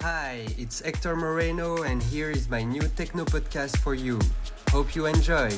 Hi, it's Hector Moreno, and here is my new techno podcast for you. Hope you enjoy.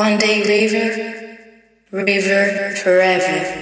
One day river, river forever.